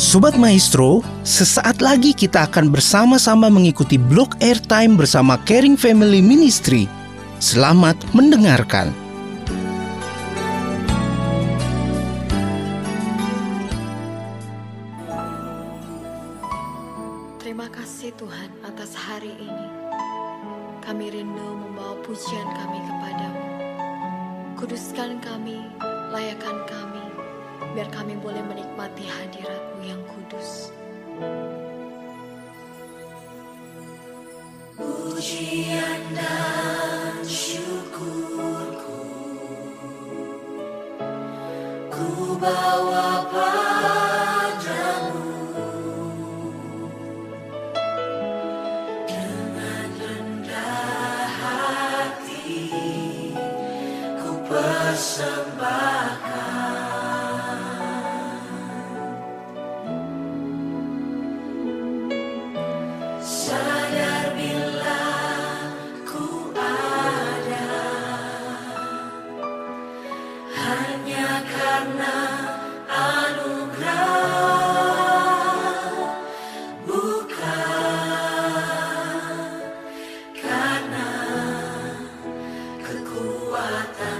Sobat Maestro, sesaat lagi kita akan bersama-sama mengikuti blog airtime bersama Caring Family Ministry. Selamat mendengarkan. Terima kasih Tuhan atas hari ini. Kami rindu membawa pujian kami kepadamu. Kuduskan kami, layakan kami, biar kami boleh menikmati hadiratmu kudus. Pujian dan syukurku Ku bawa Thank you.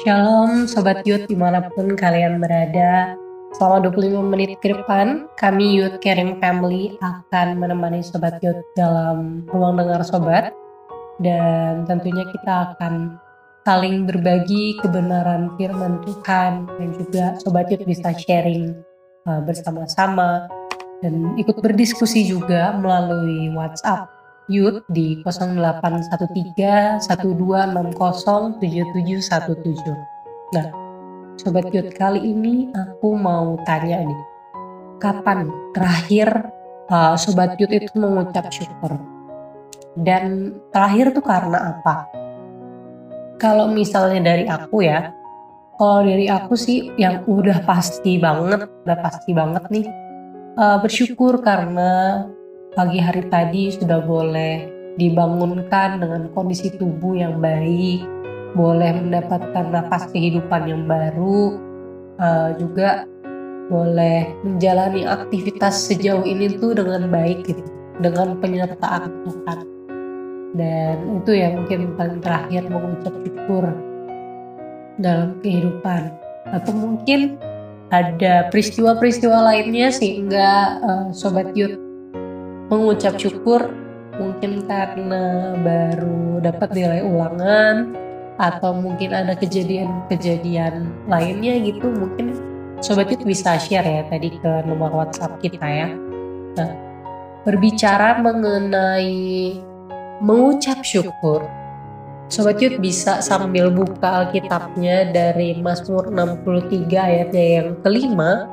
Shalom Sobat Youth di mana pun kalian berada. Selama 25 menit ke depan kami Youth Caring Family akan menemani Sobat Youth dalam ruang dengar Sobat. Dan tentunya kita akan saling berbagi kebenaran firman Tuhan Dan juga Sobat Youth bisa sharing uh, bersama-sama Dan ikut berdiskusi juga melalui WhatsApp Youth di 0813 1260 7717. Nah, Sobat Youth kali ini aku mau tanya nih, kapan terakhir uh, Sobat Youth itu mengucap syukur? Dan terakhir tuh karena apa? Kalau misalnya dari aku ya, kalau dari aku sih yang udah pasti banget, udah pasti banget nih, uh, bersyukur karena pagi hari tadi sudah boleh dibangunkan dengan kondisi tubuh yang baik, boleh mendapatkan nafas kehidupan yang baru, uh, juga boleh menjalani aktivitas sejauh ini tuh dengan baik gitu, dengan penyertaan Tuhan. Dan itu ya mungkin paling terakhir mengucap syukur dalam kehidupan. Atau mungkin ada peristiwa-peristiwa lainnya sehingga uh, sobat youth mengucap syukur mungkin karena baru dapat nilai ulangan atau mungkin ada kejadian-kejadian lainnya gitu mungkin sobat itu bisa share ya tadi ke nomor WhatsApp kita ya. Nah, berbicara mengenai mengucap syukur, Sobat Yud bisa sambil buka Alkitabnya dari Mazmur 63 ayatnya yang kelima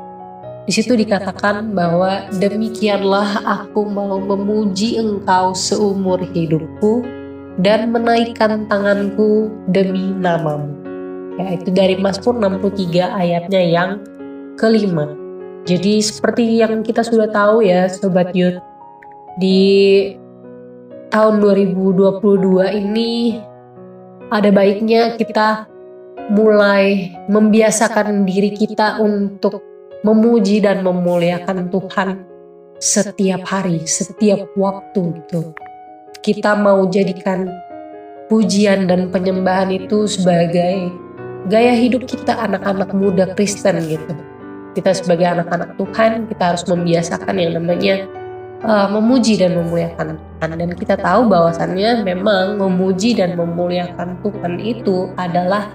di situ dikatakan bahwa demikianlah aku mau memuji engkau seumur hidupku dan menaikkan tanganku demi namamu. Ya, itu dari Mazmur 63 ayatnya yang kelima. Jadi seperti yang kita sudah tahu ya Sobat Yud, di tahun 2022 ini ada baiknya kita mulai membiasakan diri kita untuk memuji dan memuliakan Tuhan setiap hari, setiap waktu gitu. Kita mau jadikan pujian dan penyembahan itu sebagai gaya hidup kita anak-anak muda Kristen gitu. Kita sebagai anak-anak Tuhan, kita harus membiasakan yang namanya uh, memuji dan memuliakan Tuhan. Dan kita tahu bahwasannya memang memuji dan memuliakan Tuhan itu adalah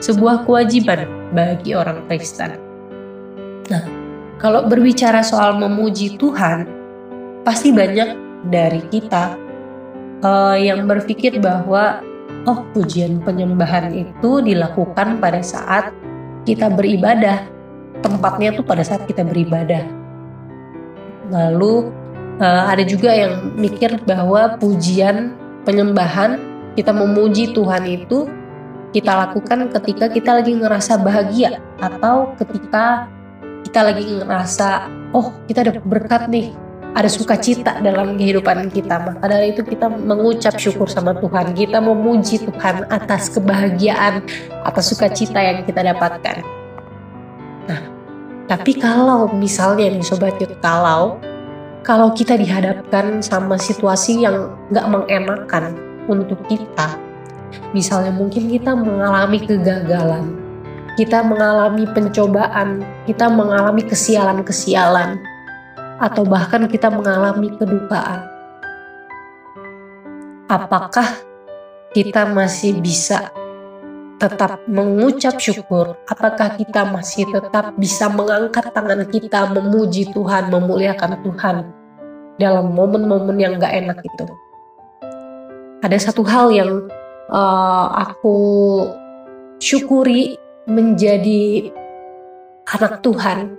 sebuah kewajiban bagi orang Kristen. Nah, kalau berbicara soal memuji Tuhan, pasti banyak dari kita uh, yang berpikir bahwa oh pujian penyembahan itu dilakukan pada saat kita beribadah. Tempatnya tuh pada saat kita beribadah. Lalu uh, ada juga yang mikir bahwa pujian penyembahan kita memuji Tuhan itu kita lakukan ketika kita lagi ngerasa bahagia atau ketika kita lagi ngerasa oh kita ada berkat nih. Ada sukacita dalam kehidupan kita. Maka dari itu kita mengucap syukur sama Tuhan. Kita memuji Tuhan atas kebahagiaan atas sukacita yang kita dapatkan. Nah tapi kalau misalnya nih sobat yuk kalau kalau kita dihadapkan sama situasi yang nggak mengenakan untuk kita misalnya mungkin kita mengalami kegagalan kita mengalami pencobaan, kita mengalami kesialan-kesialan, atau bahkan kita mengalami kedukaan. Apakah kita masih bisa tetap mengucap syukur? Apakah kita masih tetap bisa mengangkat tangan kita, memuji Tuhan, memuliakan Tuhan dalam momen-momen yang gak enak itu? Ada satu hal yang uh, aku syukuri menjadi anak Tuhan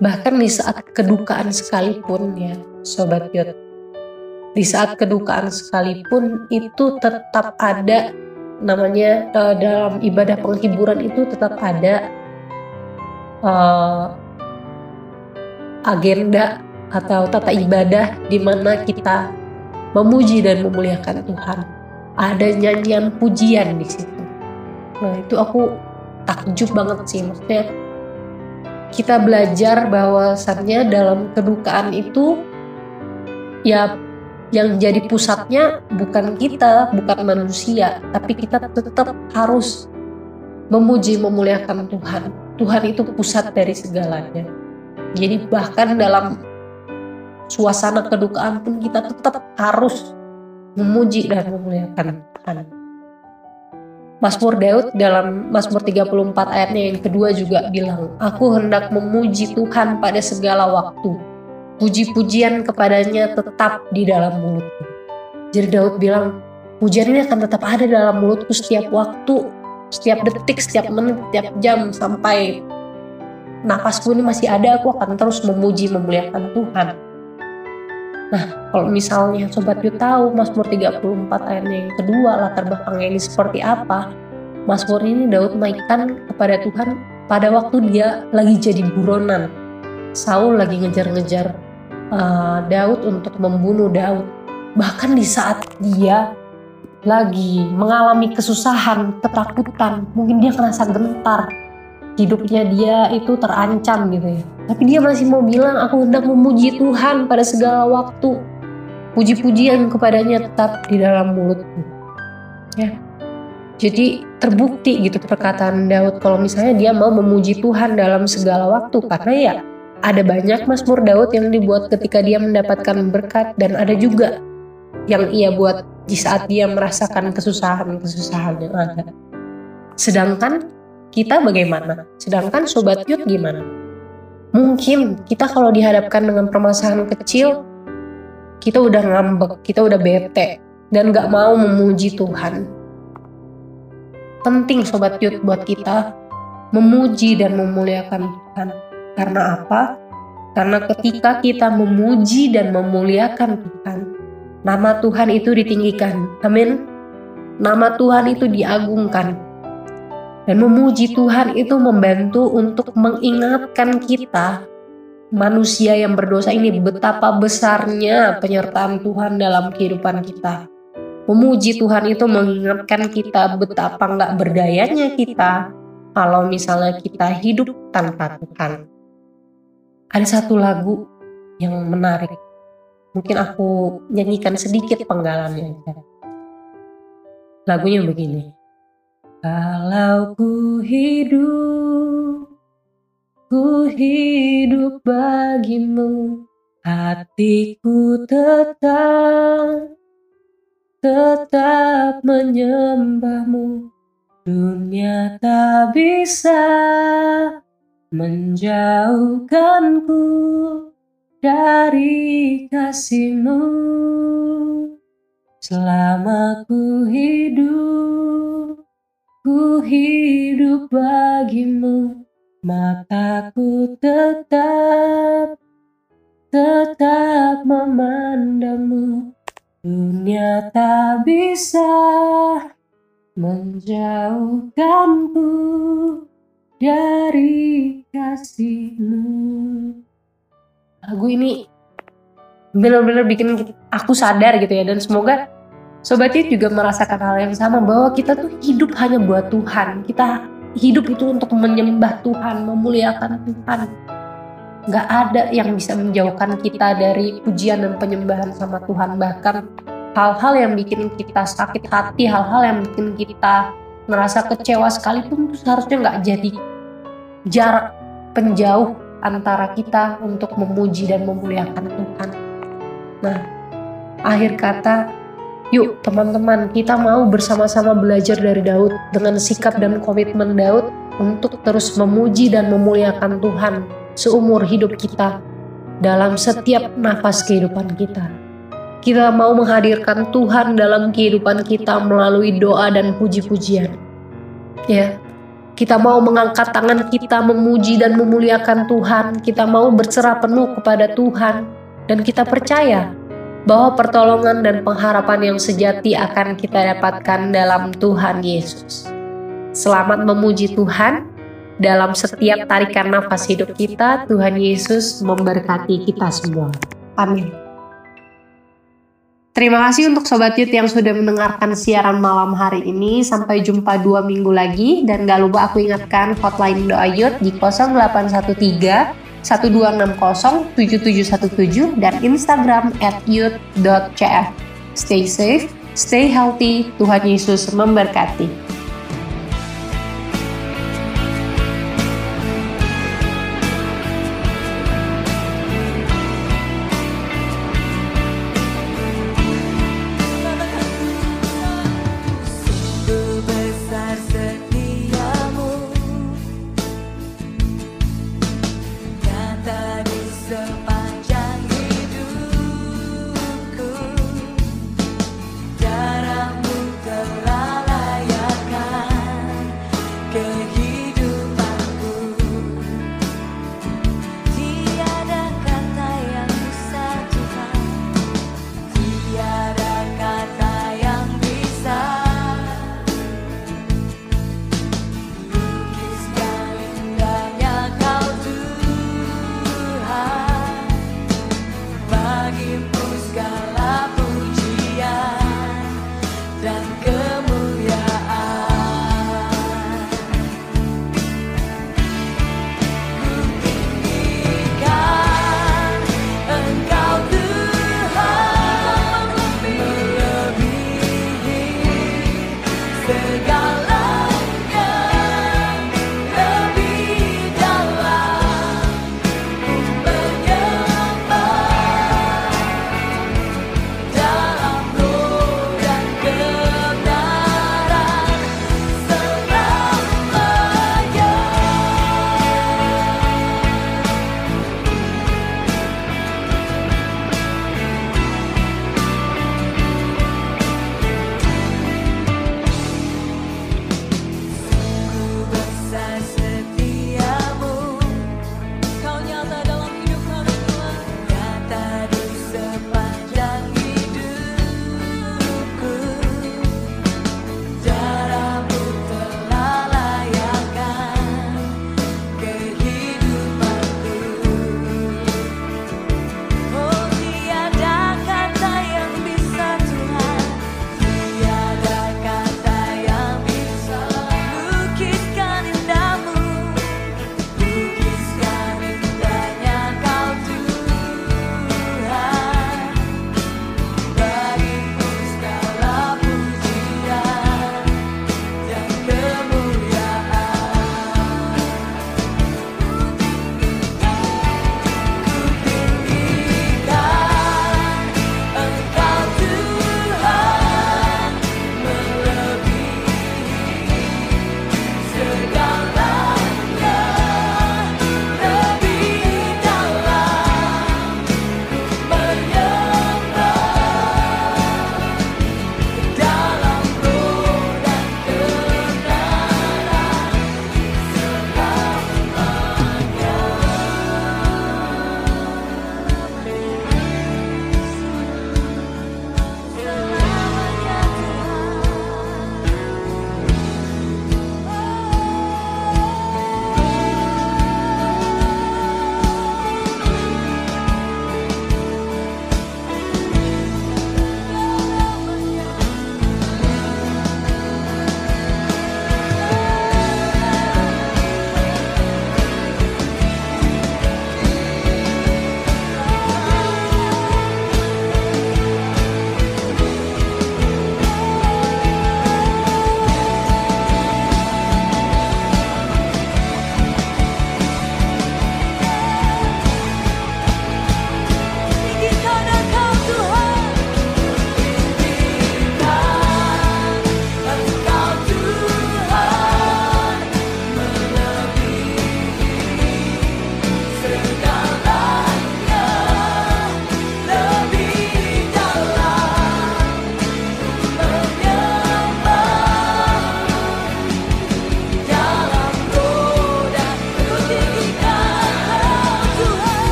bahkan di saat kedukaan sekalipun ya sobat yot. Di saat kedukaan sekalipun itu tetap ada namanya uh, dalam ibadah penghiburan itu tetap ada uh, agenda atau tata ibadah di mana kita memuji dan memuliakan Tuhan. Ada nyanyian pujian di situ. Nah itu aku takjub banget sih maksudnya kita belajar bahwasannya dalam kedukaan itu ya yang jadi pusatnya bukan kita, bukan manusia, tapi kita tetap harus memuji memuliakan Tuhan. Tuhan itu pusat dari segalanya. Jadi bahkan dalam suasana kedukaan pun kita tetap harus memuji dan memuliakan Tuhan. Mazmur Daud dalam Mazmur 34 ayatnya yang kedua juga bilang, Aku hendak memuji Tuhan pada segala waktu. Puji-pujian kepadanya tetap di dalam mulutku. Jadi Daud bilang, pujian ini akan tetap ada dalam mulutku setiap waktu, setiap detik, setiap menit, setiap jam, sampai napasku ini masih ada, aku akan terus memuji, memuliakan Tuhan. Nah, kalau misalnya Sobat Yud tahu Mazmur 34 ayatnya yang kedua latar belakangnya ini seperti apa, Mazmur ini Daud mainkan kepada Tuhan pada waktu dia lagi jadi buronan. Saul lagi ngejar-ngejar uh, Daud untuk membunuh Daud. Bahkan di saat dia lagi mengalami kesusahan, ketakutan, mungkin dia merasa gentar, hidupnya dia itu terancam gitu ya. Tapi dia masih mau bilang aku hendak memuji Tuhan pada segala waktu. Puji-pujian kepadanya tetap di dalam mulutku. Ya. Jadi terbukti gitu perkataan Daud kalau misalnya dia mau memuji Tuhan dalam segala waktu karena ya ada banyak Mazmur Daud yang dibuat ketika dia mendapatkan berkat dan ada juga yang ia buat di saat dia merasakan kesusahan-kesusahan yang ada. Sedangkan kita bagaimana? Sedangkan Sobat Yud gimana? Mungkin kita kalau dihadapkan dengan permasalahan kecil, kita udah ngambek, kita udah bete, dan gak mau memuji Tuhan. Penting Sobat Yud buat kita memuji dan memuliakan Tuhan. Karena apa? Karena ketika kita memuji dan memuliakan Tuhan, nama Tuhan itu ditinggikan. Amin. Nama Tuhan itu diagungkan dan memuji Tuhan itu membantu untuk mengingatkan kita manusia yang berdosa ini betapa besarnya penyertaan Tuhan dalam kehidupan kita. Memuji Tuhan itu mengingatkan kita betapa nggak berdayanya kita kalau misalnya kita hidup tanpa Tuhan. Ada satu lagu yang menarik. Mungkin aku nyanyikan sedikit penggalannya. Lagunya begini. Kalau ku hidup, ku hidup bagimu, hatiku tetap, tetap menyembahmu. Dunia tak bisa menjauhkanku dari kasihmu. Selama ku hidup, Ku hidup bagimu, mataku tetap, tetap memandangmu. Dunia tak bisa menjauhkanku dari kasihmu. Lagu ini benar-benar bikin aku sadar gitu ya dan semoga Sobat Yud juga merasakan hal yang sama bahwa kita tuh hidup hanya buat Tuhan. Kita hidup itu untuk menyembah Tuhan, memuliakan Tuhan. Gak ada yang bisa menjauhkan kita dari pujian dan penyembahan sama Tuhan. Bahkan hal-hal yang bikin kita sakit hati, hal-hal yang bikin kita merasa kecewa sekalipun itu seharusnya nggak jadi jarak penjauh antara kita untuk memuji dan memuliakan Tuhan. Nah, akhir kata Yuk teman-teman, kita mau bersama-sama belajar dari Daud dengan sikap dan komitmen Daud untuk terus memuji dan memuliakan Tuhan seumur hidup kita dalam setiap nafas kehidupan kita. Kita mau menghadirkan Tuhan dalam kehidupan kita melalui doa dan puji-pujian. Ya, kita mau mengangkat tangan kita memuji dan memuliakan Tuhan. Kita mau berserah penuh kepada Tuhan dan kita percaya bahwa pertolongan dan pengharapan yang sejati akan kita dapatkan dalam Tuhan Yesus. Selamat memuji Tuhan dalam setiap tarikan nafas hidup kita. Tuhan Yesus memberkati kita semua. Amin. Terima kasih untuk Sobat Yud yang sudah mendengarkan siaran malam hari ini. Sampai jumpa dua minggu lagi. Dan gak lupa aku ingatkan hotline doa Yud di 0813 1260 7717 dan Instagram at youth.cf. Stay safe, stay healthy, Tuhan Yesus memberkati.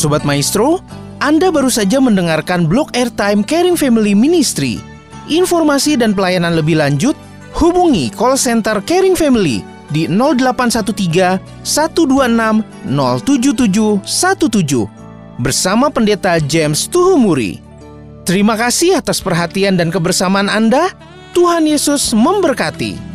Sobat Maestro, Anda baru saja mendengarkan blog airtime Caring Family Ministry. Informasi dan pelayanan lebih lanjut, hubungi call center Caring Family di 0813 126 07717 bersama Pendeta James Tuhumuri. Terima kasih atas perhatian dan kebersamaan Anda. Tuhan Yesus memberkati.